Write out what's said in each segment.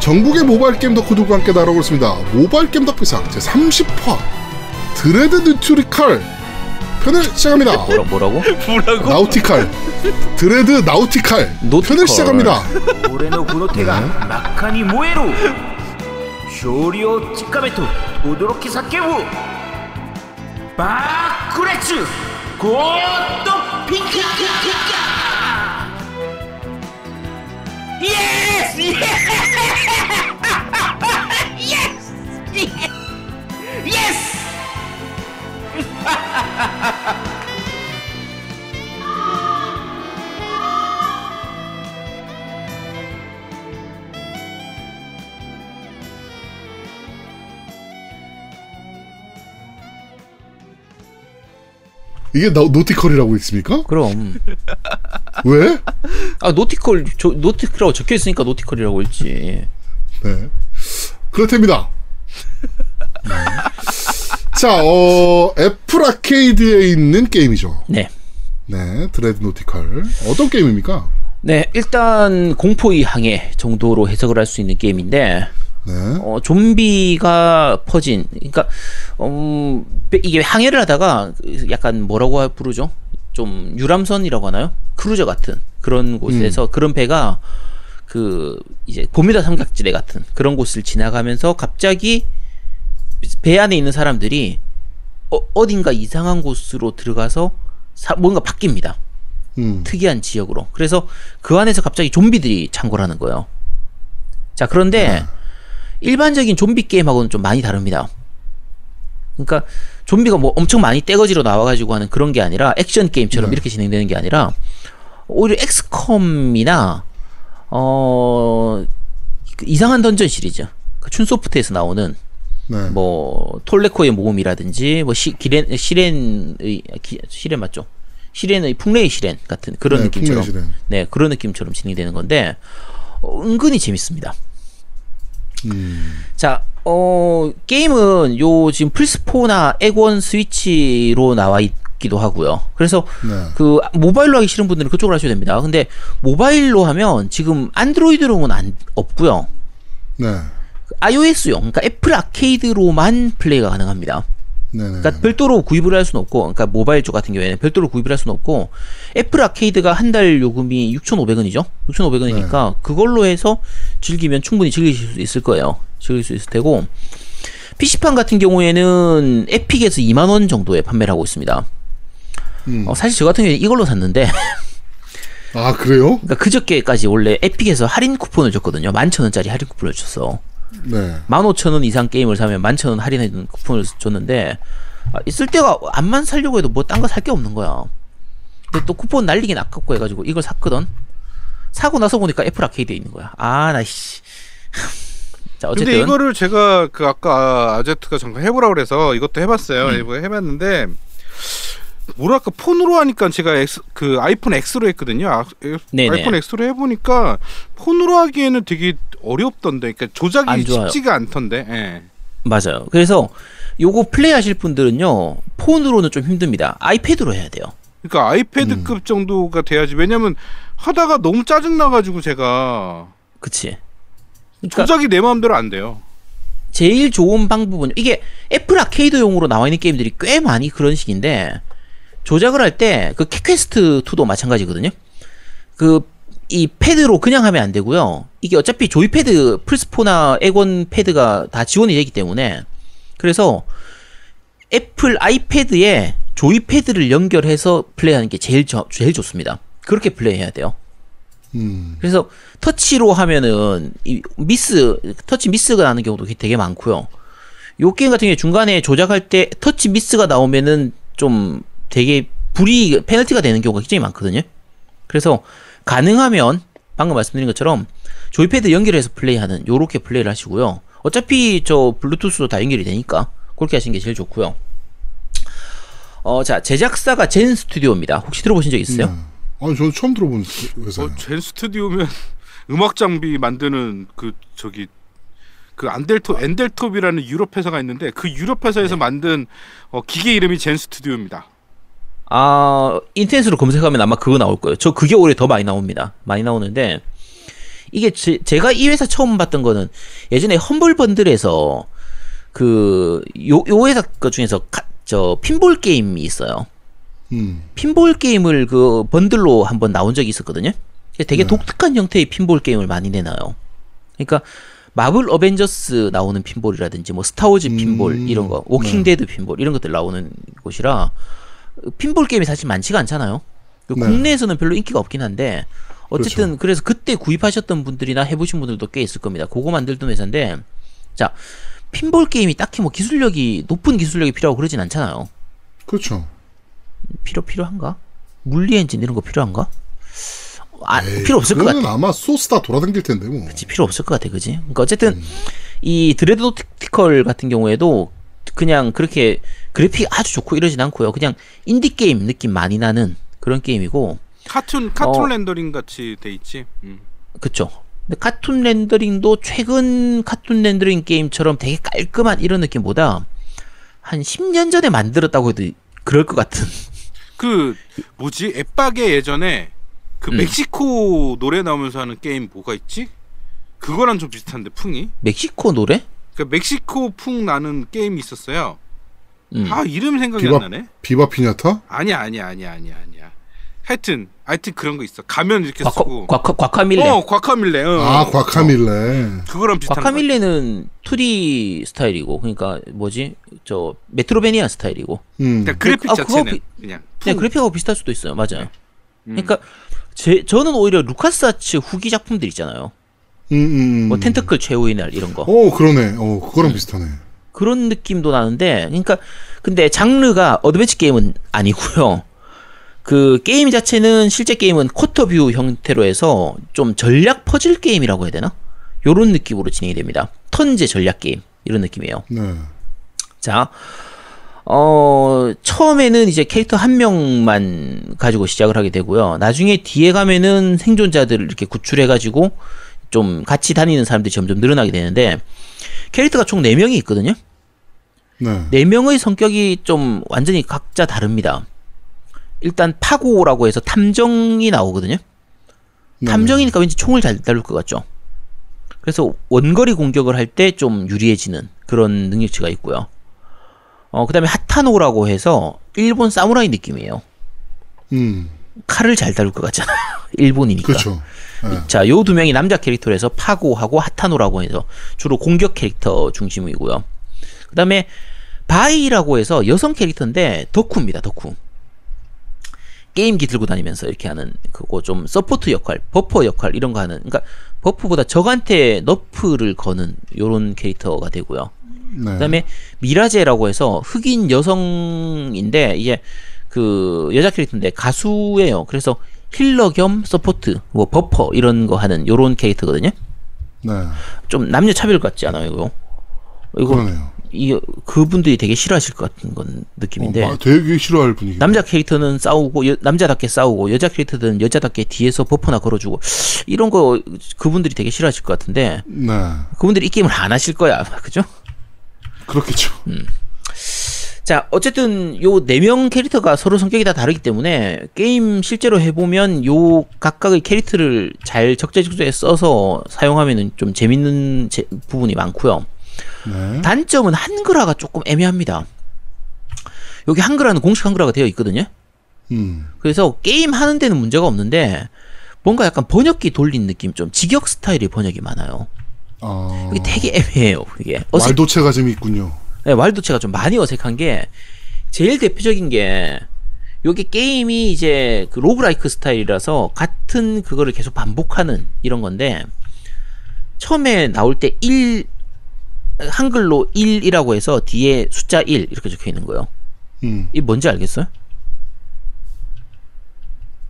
전국의 모바일 게임 덕후들과 함께 날아오고 있습니다. 모바일 게임 덕비상 제30화 Dread Nautical 편을 시작합니다. 뭐라, 뭐라고? 뭐라고? Nautical Dread Nautical Nautical. 편을 시작합니다. 俺のこの手が 네. 真っ赤に燃える 勝利を掴めと 轟き叫ぶ 爆熱ゴッドフィンガー Yes! Yes! Yes! Yes! 이게 노, 노티컬이라고 있습니까? 그럼. 왜? 아, Nautical, 저, Nautical이라고 적혀 있으니까 Nautical이라고 했지. 네. 그렇답니다. 네. 자, 어, Apple Arcade에 있는 게임이죠. 네. 네, Dread Nautical. 어떤 게임입니까? 네, 일단 공포의 항해 정도로 해석을 할 수 있는 게임인데, 네. 어, 좀비가 퍼진, 그러니까, 음, 이게 항해를 하다가 약간 뭐라고 부르죠? 좀 유람선이라고 하나요? 크루저 같은 그런 곳에서 그런 배가 그 이제 버뮤다 삼각지대 같은 그런 곳을 지나가면서 갑자기 배 안에 있는 사람들이 어, 어딘가 이상한 곳으로 들어가서 사- 뭔가 바뀝니다. 음. 특이한 지역으로. 그래서 그 안에서 갑자기 좀비들이 창궐하는 거예요. 자, 그런데 일반적인 좀비 게임하고는 좀 많이 다릅니다. 그러니까 좀비가 뭐 엄청 많이 떼거지로 나와가지고 하는 그런 게 아니라 액션 게임처럼 네. 이렇게 진행되는 게 아니라 오히려 엑스컴이나 어그 이상한 던전 시리즈 그 춘소프트에서 나오는 네. 뭐 톨레코의 모험이라든지 뭐 시, 기렌 시렌의 기, 시렌 맞죠? 시렌의 풍레의 시렌 같은 그런 네, 느낌처럼. 네 그런 느낌처럼 진행되는 건데 어, 은근히 재밌습니다. 음. 자, 어, 게임은 요 지금 플스4나 엑원 스위치로 나와 있기도 하고요. 그래서 네. 그 모바일로 하기 싫은 분들은 그쪽으로 하셔도 됩니다. 근데 모바일로 하면 지금 Android로는 안 없고요. 네. iOS용, 그러니까 Apple Arcade로만 플레이가 가능합니다. 네네. 그러니까 별도로 구입을 할 수는 없고, 그러니까 모바일 쪽 같은 경우에는 별도로 구입을 할 수는 없고, 애플 아케이드가 한 달 요금이 6,500원이죠? 6,500원이니까 그걸로 해서 즐기면 충분히 즐기실 수 있을 거예요. 즐길 수 있을 테고, PC판 같은 경우에는 에픽에서 2만 원 정도에 판매를 하고 있습니다. 음. 어, 사실 저 같은 경우에 이걸로 샀는데, 아, 그래요? 그러니까 그저께까지 원래 에픽에서 할인 쿠폰을 줬거든요. 11,000원짜리 할인 쿠폰을 줬어. 네. 15,000원 이상 게임을 사면 11,000원 할인해주는 쿠폰을 줬는데 아, 있을 때가 안만 살려고 해도 뭐 딴 거 살 게 없는 거야. 근데 또 쿠폰 날리긴 아깝고 해가지고 이걸 샀거든. 사고 나서 보니까 애플 아케이드에 있는 거야. 아, 나 씨. 자, 어쨌든 근데 이거를 제가 그 아까 아제트가 잠깐 해보라 그래서 이것도 해봤어요. 이거 해봤는데 뭐랄까 폰으로 하니까 제가 X, 그 아이폰 X로 했거든요. 아, 에- 네네. 아이폰 X로 해보니까 폰으로 하기에는 되게 어렵던데, 그러니까 조작이. 쉽지가 않던데. 예. 맞아요. 그래서 요거 플레이 하실 분들은요. 폰으로는 좀 힘듭니다. iPad로 해야 돼요. 그러니까 iPad급 정도가 돼야지. 왜냐면 하다가 너무 짜증 나가지고 제가 그치? 그러니까 조작이 내 마음대로 안 돼요. 제일 좋은 방법은 이게 Apple Arcade용으로 나와 있는 게임들이 꽤 많이 그런 식인데 조작을 할 때 그 Cat Quest 2도 마찬가지거든요. 그 이 패드로 그냥 하면 안 되고요. 이게 어차피 joypad 플스4나 엑원 패드가 다 지원이 되기 때문에 그래서 Apple iPad에 joypad를 연결해서 플레이하는 게 제일 저- 제일 좋습니다. 그렇게 플레이해야 돼요. 음. 그래서 터치로 하면은 이 미스 터치 미스가 나는 경우도 되게 많고요. 요 게임 같은 경우에 중간에 조작할 때 터치 미스가 나오면은 좀 되게 불이 페널티가 되는 경우가 굉장히 많거든요. 그래서 가능하면 방금 말씀드린 것처럼 joypad 연결해서 플레이하는 요렇게 플레이를 하시고요. 어차피 저 블루투스로 다 연결이 되니까 그렇게 하시는 게 제일 좋고요. 어, 자, 제작사가 Zen Studio입니다. 혹시 들어보신 적 있으세요? 네. 아니, 저는 처음 들어본 회사예요. 어, Zen Studio면 음악 장비 만드는 그 저기 그 Antelo Antelope이라는 유럽 회사가 있는데 그 유럽 회사에서 만든 어, 기계 이름이 Zen Studio입니다. 아, 인터넷으로 검색하면 아마 그거 나올 거예요. 저 그게 오히려 더 많이 나옵니다. 많이 나오는데, 이게 제, 제가 이 회사 처음 봤던 거는 예전에 Humble Bundle에서 그 요 요 회사 것 중에서 가, 저 핀볼 게임이 있어요. 음. 핀볼 게임을 그 번들로 한번 나온 적이 있었거든요. 되게 네. 독특한 형태의 핀볼 게임을 많이 내놔요. 그러니까 Marvel Avengers 나오는 핀볼이라든지 뭐 Star Wars 핀볼 음, 이런 거, Walking Dead 핀볼 이런 것들 나오는 곳이라 핀볼 게임이 사실 많지가 않잖아요. 그 네. 국내에서는 별로 인기가 없긴 한데 어쨌든 그래서 그때 구입하셨던 분들이나 해보신 분들도 꽤 있을 겁니다. 그거 만들던 회사인데 자 핀볼 게임이 딱히 뭐 기술력이 높은 기술력이 필요하고 그러진 않잖아요. 그렇죠. 필요 필요한가? 물리 엔진 이런 거 필요한가? 아, 에이, 필요 없을 것 같아. 그거는 아마 소스 다 돌아다닐 텐데 뭐. 그치, 필요 없을 것 같아, 그지? 그러니까 어쨌든 이 Dread Nautical 같은 경우에도 그냥 그렇게 그래픽 아주 좋고 이러진 않고요. 그냥 인디 게임 느낌 많이 나는 그런 게임이고, 카툰 카툰 어. 렌더링 같이 돼 있지. 음. 그쵸? 근데 카툰 렌더링도 최근 카툰 렌더링 게임처럼 되게 깔끔한 이런 느낌보다 한 10년 전에 만들었다고 해도 그럴 것 같은. 그 뭐지? 엑박에 예전에 그 음. 멕시코 노래 나오면서 하는 게임 뭐가 있지? 그거랑 좀 비슷한데 풍이? 멕시코 노래? 그 멕시코 풍 나는 게임이 있었어요. 음. 아 이름 생각이 비바- 안 나네. 비바 피냐타? 아니야 아니야 아니야 아니야 아니야. 하여튼 하여튼 그런 거 있어. 가면 이렇게 과카, 쓰고. 과카, 과카밀레. 어 과카밀레. 어. 아 과카밀레. 그거랑 비슷한 거. 과카밀레는 2D 스타일이고 그러니까 뭐지 저 메트로베니아 스타일이고 음. 그러니까 그래픽 아, 자체는 비- 그냥. 그냥 풍. 그래픽하고 비슷할 수도 있어요 맞아요 음. 그러니까 제 저는 오히려 루카스 아츠 후기 작품들 있잖아요 음, 음, 음. 뭐 tentacle 최후의 날 이런 거어 그러네. 어 음. 그거랑 비슷하네. 그런 느낌도 나는데 그러니까 근데 장르가 어드벤처 게임은 아니고요 그 게임 자체는 실제 게임은 quarter view 형태로 해서 좀 전략 퍼즐 게임이라고 해야 되나 요런 느낌으로 진행이 됩니다 turn제 전략 게임 이런 느낌이에요 네. 자, 어, 처음에는 이제 캐릭터 한 명만 가지고 시작을 하게 되고요. 나중에 뒤에 가면은 생존자들을 이렇게 구출해가지고 좀 같이 다니는 사람들이 점점 늘어나게 되는데 캐릭터가 총 4명이 있거든요. 네. 4명의 성격이 좀 완전히 각자 다릅니다. 일단 파고라고 해서 탐정이 나오거든요. 네. 탐정이니까 왠지 총을 잘 다룰 것 같죠. 그래서 원거리 공격을 할 때 좀 유리해지는 그런 능력치가 있고요. 어, 그 다음에 하타노라고 해서 일본 사무라이 느낌이에요. 음. 칼을 잘 다룰 것 같잖아요. 일본이니까. 그렇죠. 네. 자, 요 두 명이 남자 캐릭터로 해서 파고하고 하타노라고 해서 주로 공격 캐릭터 중심이고요. 그 다음에 바이라고 해서 여성 캐릭터인데 덕후입니다, 덕후. 게임기 들고 다니면서 이렇게 하는 그거 좀 support 역할, buffer 역할 이런 거 하는 그러니까 buff보다 적한테 nerf를 거는 요런 캐릭터가 되고요. 네. 그다음에 미라제라고 해서 흑인 여성인데 이제 그 여자 캐릭터인데 가수예요. 그래서 healer 겸 support, 뭐 buffer 이런 거 하는 요런 캐릭터거든요. 네. 좀 남녀 차별 같지 않아요, 이거? 이거 그러네요. 이 그분들이 되게 싫어하실 것 같은 건 느낌인데 어, 마- 되게 싫어할 분위기. 남자 캐릭터는 싸우고 여- 남자답게 싸우고 여자 캐릭터들은 여자답게 뒤에서 buffer나 걸어주고 이런 거 그분들이 되게 싫어하실 것 같은데 네. 그분들이 이 게임을 안 하실 거야, 그죠? 그렇겠죠. 자, 어쨌든 요 네 명 캐릭터가 서로 성격이 다 다르기 때문에 게임 실제로 해보면 요 각각의 캐릭터를 잘 적재적소에 써서 사용하면은 좀 재밌는 제- 부분이 많고요. 네. 단점은 한글화가 조금 애매합니다. 여기 한글화는 공식 한글화가 되어 있거든요. 음. 그래서 게임 하는 데는 문제가 없는데 뭔가 약간 번역기 돌린 느낌 좀 직역 스타일의 번역이 많아요. 아. 이게 되게 애매해요. 이게 어색 말도체가 좀 있군요. 네, 왈도체가 좀 많이 어색한 게 제일 대표적인 게 요게 게임이 이제 그 로그라이크 스타일이라서 같은 그거를 계속 반복하는 이런 건데 처음에 나올 때 1, 한글로 1이라고 해서 뒤에 숫자 1 이렇게 적혀 있는 거예요. 음. 이 뭔지 알겠어요?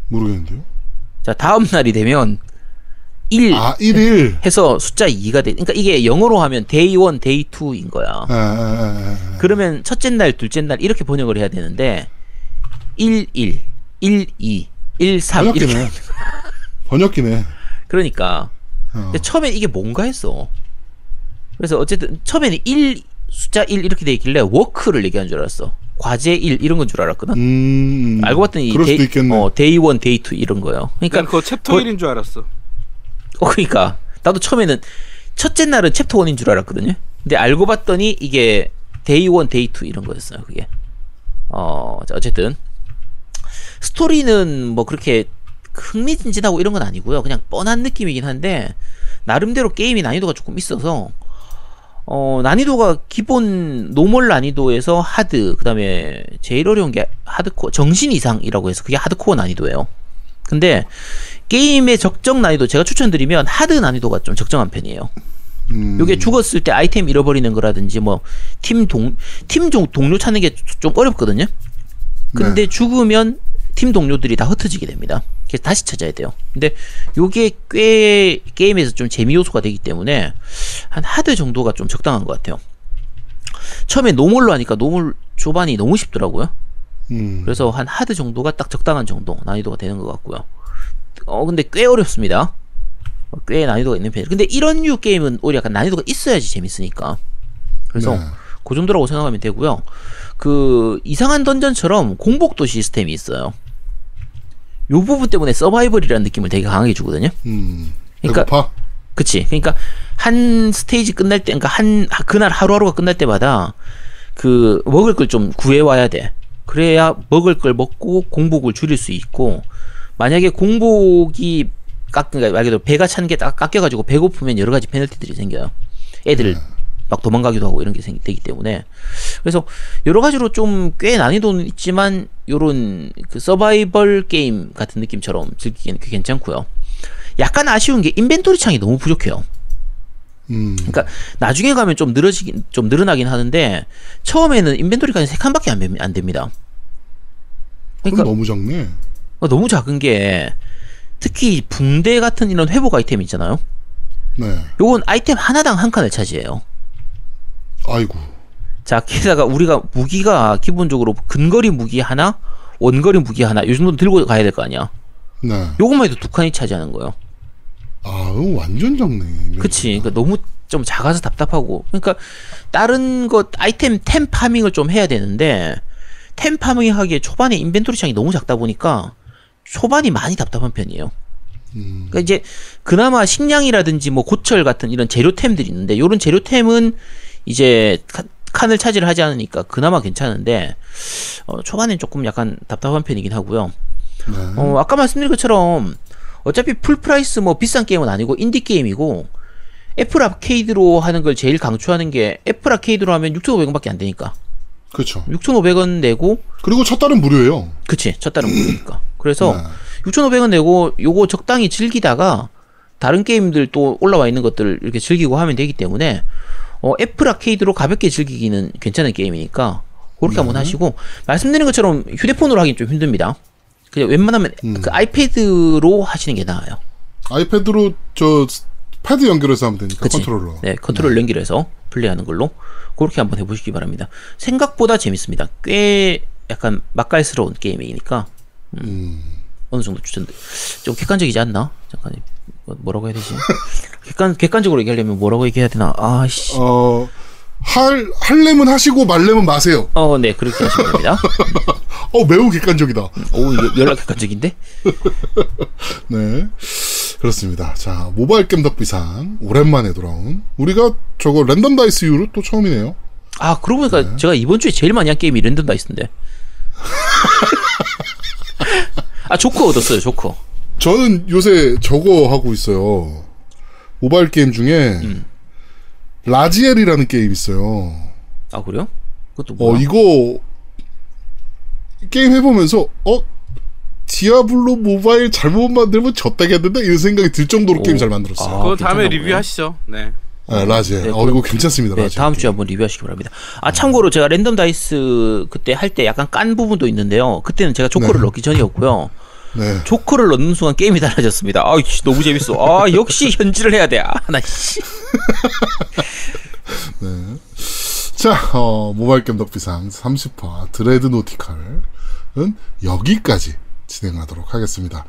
모르겠는데요. 자, 다음 날이 되면 1 아, 1일. 해서 숫자 2가 돼. 그러니까 이게 영어로 하면 day 1, day 2인 거야. 아, 아, 아, 아. 그러면 첫째 날, 둘째 날 이렇게 번역을 해야 되는데 1 1, 1 2, 1 3 이렇게 번역기네. 번역기네. 그러니까 어. 근데 처음에 이게 뭔가 했어. 그래서 어쨌든 처음에는 1 숫자 1 이렇게 돼 있길래 워크를 얘기하는 줄 알았어. 과제 1 이런 건 줄 알았거든. 음. 알고 봤더니 그럴 수도 Day, 있겠네. 어, Day 1, Day 2 이런 거예요. 난 그러니까 그거 챕터 거- 1인 줄 알았어. 어, 그러니까 나도 처음에는 첫째 날은 챕터 1인 줄 알았거든요. 근데 알고 봤더니 이게 Day 1, Day 2 이런 거였어요. 그게. 어, 자, 어쨌든 스토리는 뭐 그렇게 흥미진진하고 이런 건 아니고요. 그냥 뻔한 느낌이긴 한데 나름대로 게임이 난이도가 조금 있어서 어, 난이도가 기본 normal 난이도에서 hard, 그 다음에 제일 어려운 게 하드코어, 정신 이상이라고 해서 그게 하드코어 난이도예요. 근데 게임의 적정 난이도 제가 추천드리면 hard 난이도가 좀 적정한 편이에요. 음, 요게 죽었을 때 아이템 잃어버리는 거라든지 뭐 팀 동팀 동료 찾는 게 좀 어렵거든요. 근데 네. 죽으면 팀 동료들이 다 흩어지게 됩니다. 그래서 다시 찾아야 돼요. 근데 요게 꽤 게임에서 좀 재미 요소가 되기 때문에 한 hard 정도가 좀 적당한 것 같아요. 처음에 normal로 하니까 normal 초반이 너무 쉽더라고요. 음, 그래서 한 하드 정도가 딱 적당한 정도 난이도가 되는 것 같고요. 어 근데 꽤 어렵습니다. 어, 꽤 난이도가 있는 편이에요. 근데 이런 류 게임은 오히려 약간 난이도가 있어야지 재밌으니까. 그래서 네. 그 정도라고 생각하면 되고요. 그 이상한 던전처럼 공복도 시스템이 있어요. 요 부분 때문에 서바이벌이라는 느낌을 되게 강하게 주거든요. 음, 그러니까- 배고파? 그치. 그러니까 한 스테이지 끝날 때, 그러니까 한 그날 하루하루가 끝날 때마다 그 먹을 걸 좀 구해 와야 돼. 그래야 먹을 걸 먹고 공복을 줄일 수 있고 만약에 공복이 깎, 그러니까 말 그대로 배가 찬게딱 깎여가지고 배고프면 여러 가지 페널티들이 생겨요. 애들 막 도망가기도 하고 이런 게 생, 되기 때문에 그래서 여러 가지로 좀 꽤 난이도는 있지만 요런 그 서바이벌 게임 같은 느낌처럼 즐기기는 꽤 괜찮고요. 약간 아쉬운 게 인벤토리 창이 너무 부족해요. 음, 그러니까 나중에 가면 좀 늘어지긴 좀 늘어나긴 하는데 처음에는 인벤토리가 세 칸밖에 안, 됩- 안 됩니다. 그러니까 너무 작네. 어, 너무 작은 게 특히 붕대 같은 이런 회복 아이템 있잖아요. 네. 요건 아이템 하나당 한 칸을 차지해요. 아이고. 자, 게다가 우리가 무기가 기본적으로 근거리 무기 하나, 원거리 무기 하나, 요 정도 들고 가야 될 거 아니야. 네. 요것만 해도 두 칸이 차지하는 거예요. 아, 완전 작네. 그치. 그러니까 너무 좀 작아서 답답하고. 그러니까 다른 것 아이템 템 farming을 좀 해야 되는데 템 farming 하기에 초반에 inventory 창이 너무 작다 보니까 초반이 많이 답답한 편이에요. 음, 그러니까 이제 그나마 식량이라든지 뭐 고철 같은 이런 재료템들이 있는데 요런 재료템은 이제 카- 칸을 차지를 하지 않으니까 그나마 괜찮은데 어, 초반엔 조금 약간 답답한 편이긴 하고요. 네. 어, 아까 말씀드린 것처럼 어차피 full price 뭐 비싼 게임은 아니고 인디 게임이고 Apple Arcade로 하는 걸 제일 강추하는 게 Apple Arcade로 하면 6,500원밖에 안 되니까 그렇죠. 6,500원 내고 그리고 첫 달은 무료예요. 그치 첫 달은 무료니까 그래서 네. 6,500원 내고 요거 적당히 즐기다가 다른 게임들 또 올라와 있는 것들을 이렇게 즐기고 하면 되기 때문에 어, Apple Arcade로 가볍게 즐기기는 괜찮은 게임이니까 그렇게 한번 하시고 말씀드린 것처럼 휴대폰으로 하긴 좀 힘듭니다. 그냥 웬만하면 그 iPad로 하시는 게 나아요. iPad로 저 패드 연결해서 하면 되니까 그치? 컨트롤러. 네, 컨트롤 연결해서 플레이하는 걸로 그렇게 한번 해보시기 바랍니다. 생각보다 재밌습니다. 꽤 약간 맛깔스러운 게임이니까 음. 어느 정도 추천. 좀 객관적이지 않나? 잠깐 뭐- 뭐라고 해야 되지? 객관 객관적으로 얘기하려면 뭐라고 얘기해야 되나? 아씨. 어, 할, 할래면 하시고 말래면 마세요. 어, 네 그렇게 하시면 됩니다. 어, 매우 객관적이다. 오, 이거 열라 객관적인데? 네. 그렇습니다. 자, 모바일 게임 덕비상. 오랜만에 돌아온. 우리가 저거 Random Dice 이후로 또 처음이네요. 아, 그러고 보니까 제가 이번 주에 제일 많이 한 게임이 Random Dice인데. 아, 조커 얻었어요, 조커. 저는 요새 저거 하고 있어요. 모바일 게임 중에 라지엘이라는 게임 있어요. 아, 그래요? 그것도 어, 뭐야? 이거 게임 해보면서 어 디아블로 모바일 잘못 만들면 좆되겠는데 이런 생각이 들 정도로 오. 게임 잘 만들었어요. 아, 그거 다음에 리뷰하시죠. 네. 아, 라지엘. 네, 어 이거 괜찮습니다. 네. 다음 주에 한번 리뷰하시기 바랍니다. 아, 참고로 제가 Random Dice 그때 할 때 약간 깐 부분도 있는데요. 그때는 제가 조커를 네. 넣기 전이었고요. 네. 조커를 넣는 순간 게임이 달라졌습니다. 아, 씨, 너무 재밌어. 아, 역시 현질을 해야 돼. 아, 나 씨. 자, 어, 모바일 게임 덕비상 30화 드레드 노티칼은 여기까지 진행하도록 하겠습니다.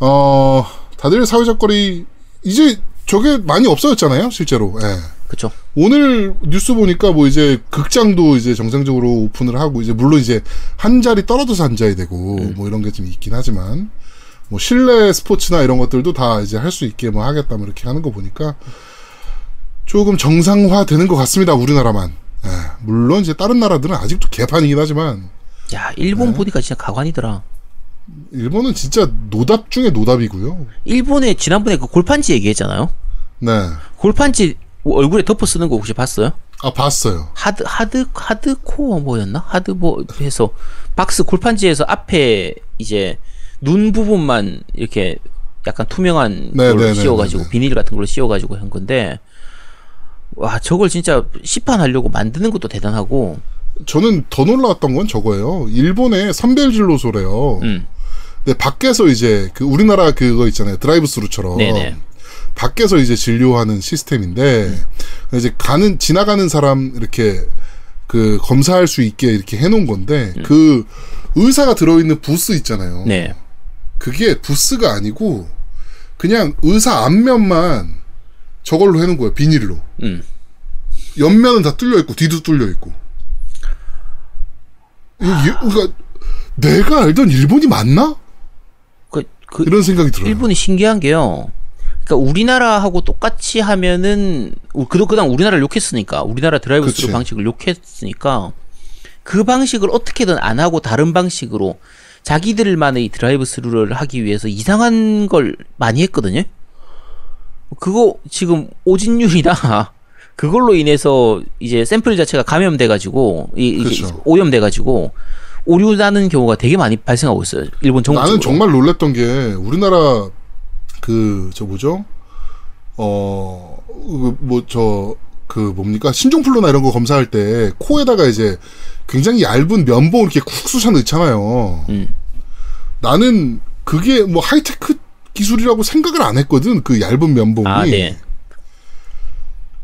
어, 다들 사회적 거리 이제 저게 많이 없어졌잖아요, 실제로. 예. 그쵸. 오늘 뉴스 보니까 뭐 이제 극장도 이제 정상적으로 오픈을 하고 이제 물론 이제 한 자리 떨어져서 앉아야 되고 뭐 이런 게 좀 있긴 하지만 뭐 실내 스포츠나 이런 것들도 다 이제 할 수 있게 뭐 하겠다 뭐 이렇게 하는 거 보니까 조금 정상화 되는 것 같습니다. 우리나라만. 예, 물론 이제 다른 나라들은 아직도 개판이긴 하지만 야 일본 네. 보니까 진짜 가관이더라. 일본은 진짜 노답 중에 노답이고요. 일본에 지난번에 그 골판지 얘기했잖아요. 네. 골판지 얼굴에 덮어 쓰는 거 혹시 봤어요? 아 봤어요. 하드 하드 하드코어 뭐였나? hard 뭐 해서 박스 골판지에서 앞에 이제 눈 부분만 이렇게 약간 투명한 네, 걸로 네, 네, 씌워가지고 네. 비닐 같은 걸로 씌워가지고 한 건데 와 저걸 진짜 시판하려고 만드는 것도 대단하고 저는 더 놀라웠던 건 저거예요. 일본의 선별 진료소래요. 음 근데 밖에서 이제 그 우리나라 그거 있잖아요. 드라이브 스루처럼 네네 밖에서 이제 진료하는 시스템인데 이제 가는 지나가는 사람 이렇게 그 검사할 수 있게 이렇게 해놓은 건데 그 의사가 들어있는 부스 있잖아요. 네 그게 부스가 아니고 그냥 의사 앞면만 저걸로 해놓은 거예요. 비닐로. 음. 옆면은 다 뚫려 있고 뒤도 뚫려 있고. 그러니까 내가 알던 일본이 맞나? 그, 그 이런 생각이 들어요. 일본이 신기한 게요. 그러니까 우리나라하고 똑같이 하면은 우- 그도 그당 우리나라를 욕했으니까 우리나라 드라이브 스루. 방식을 욕했으니까 그 방식을 어떻게든 안 하고 다른 방식으로 자기들만의 드라이브 스루를 하기 위해서 이상한 걸 많이 했거든요. 그거 지금 오진율이다. 그걸로 인해서 이제 샘플 자체가 감염돼 가지고 이 그쵸. 오염돼 가지고 오류 나는 경우가 되게 많이 발생하고 있어요. 일본 정부 나는. 정말 놀랬던 게 우리나라 그 저 뭐죠? 어뭐 저그 뭡니까 신종플루나 이런 거 검사할 때 코에다가 이제 굉장히 얇은 면봉 이렇게 쿡 쑤셔 넣잖아요. 음. 나는 그게 뭐 하이테크 기술이라고 생각을 안 했거든. 그 얇은 면봉이. 아, 네.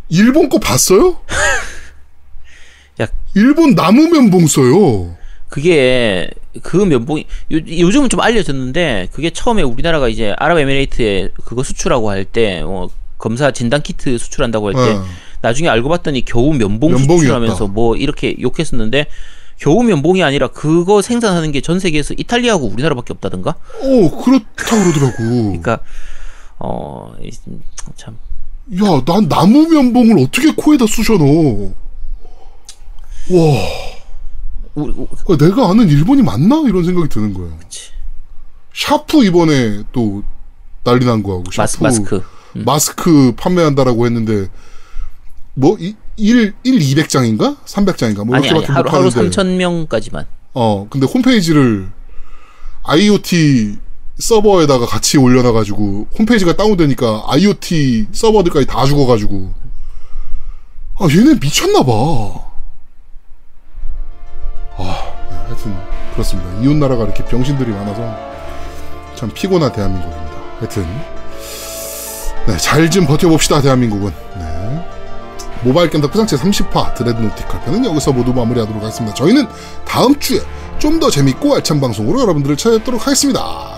일본 거 봤어요? 야. 일본 나무 면봉 써요. 그게 그 면봉이 요, 요즘은 좀 알려졌는데 그게 처음에 우리나라가 이제 아랍에미레이트에 그거 수출하고 할때 어, 검사 진단 키트 수출한다고 할때 어. 나중에 알고 봤더니 겨우 면봉 면봉이었다. 수출하면서 뭐 이렇게 욕했었는데 겨우 면봉이 아니라 그거 생산하는 게 전 세계에서 이탈리아하고 우리나라밖에 없다든가 어, 그렇다고 그러더라고. 그러니까 어 참 야, 난 나무 면봉을 어떻게 코에다 쑤셔 넣어? 와, 우리 우- 아, 내가 아는 일본이 맞나? 이런 생각이 드는 거예요. 샤프 이번에 또 난리 난 거하고. 마스 샤프 마스크 마스크 판매한다라고 했는데, 뭐, 이, 1, 1, 200장인가? 300장인가? 뭐, 아니 아니 이렇게밖에 하루 못 하루 파는데. 3천 명까지만 어, 근데 홈페이지를 IoT 서버에다가 같이 올려놔가지고 홈페이지가 다운되니까 IoT 서버들까지 다 죽어가지고 아 얘네 미쳤나봐. 아 네, 하여튼 그렇습니다. 이웃 나라가 이렇게 병신들이 많아서 참 피곤한 대한민국입니다. 하여튼 네, 잘 좀 버텨봅시다 대한민국은. 네. 모바일 게임 덕후상체 30화 드레드노티컬 편은 여기서 모두 마무리하도록 하겠습니다. 저희는 다음 주에 좀 더 재밌고 알찬 방송으로 여러분들을 찾아뵙도록 하겠습니다.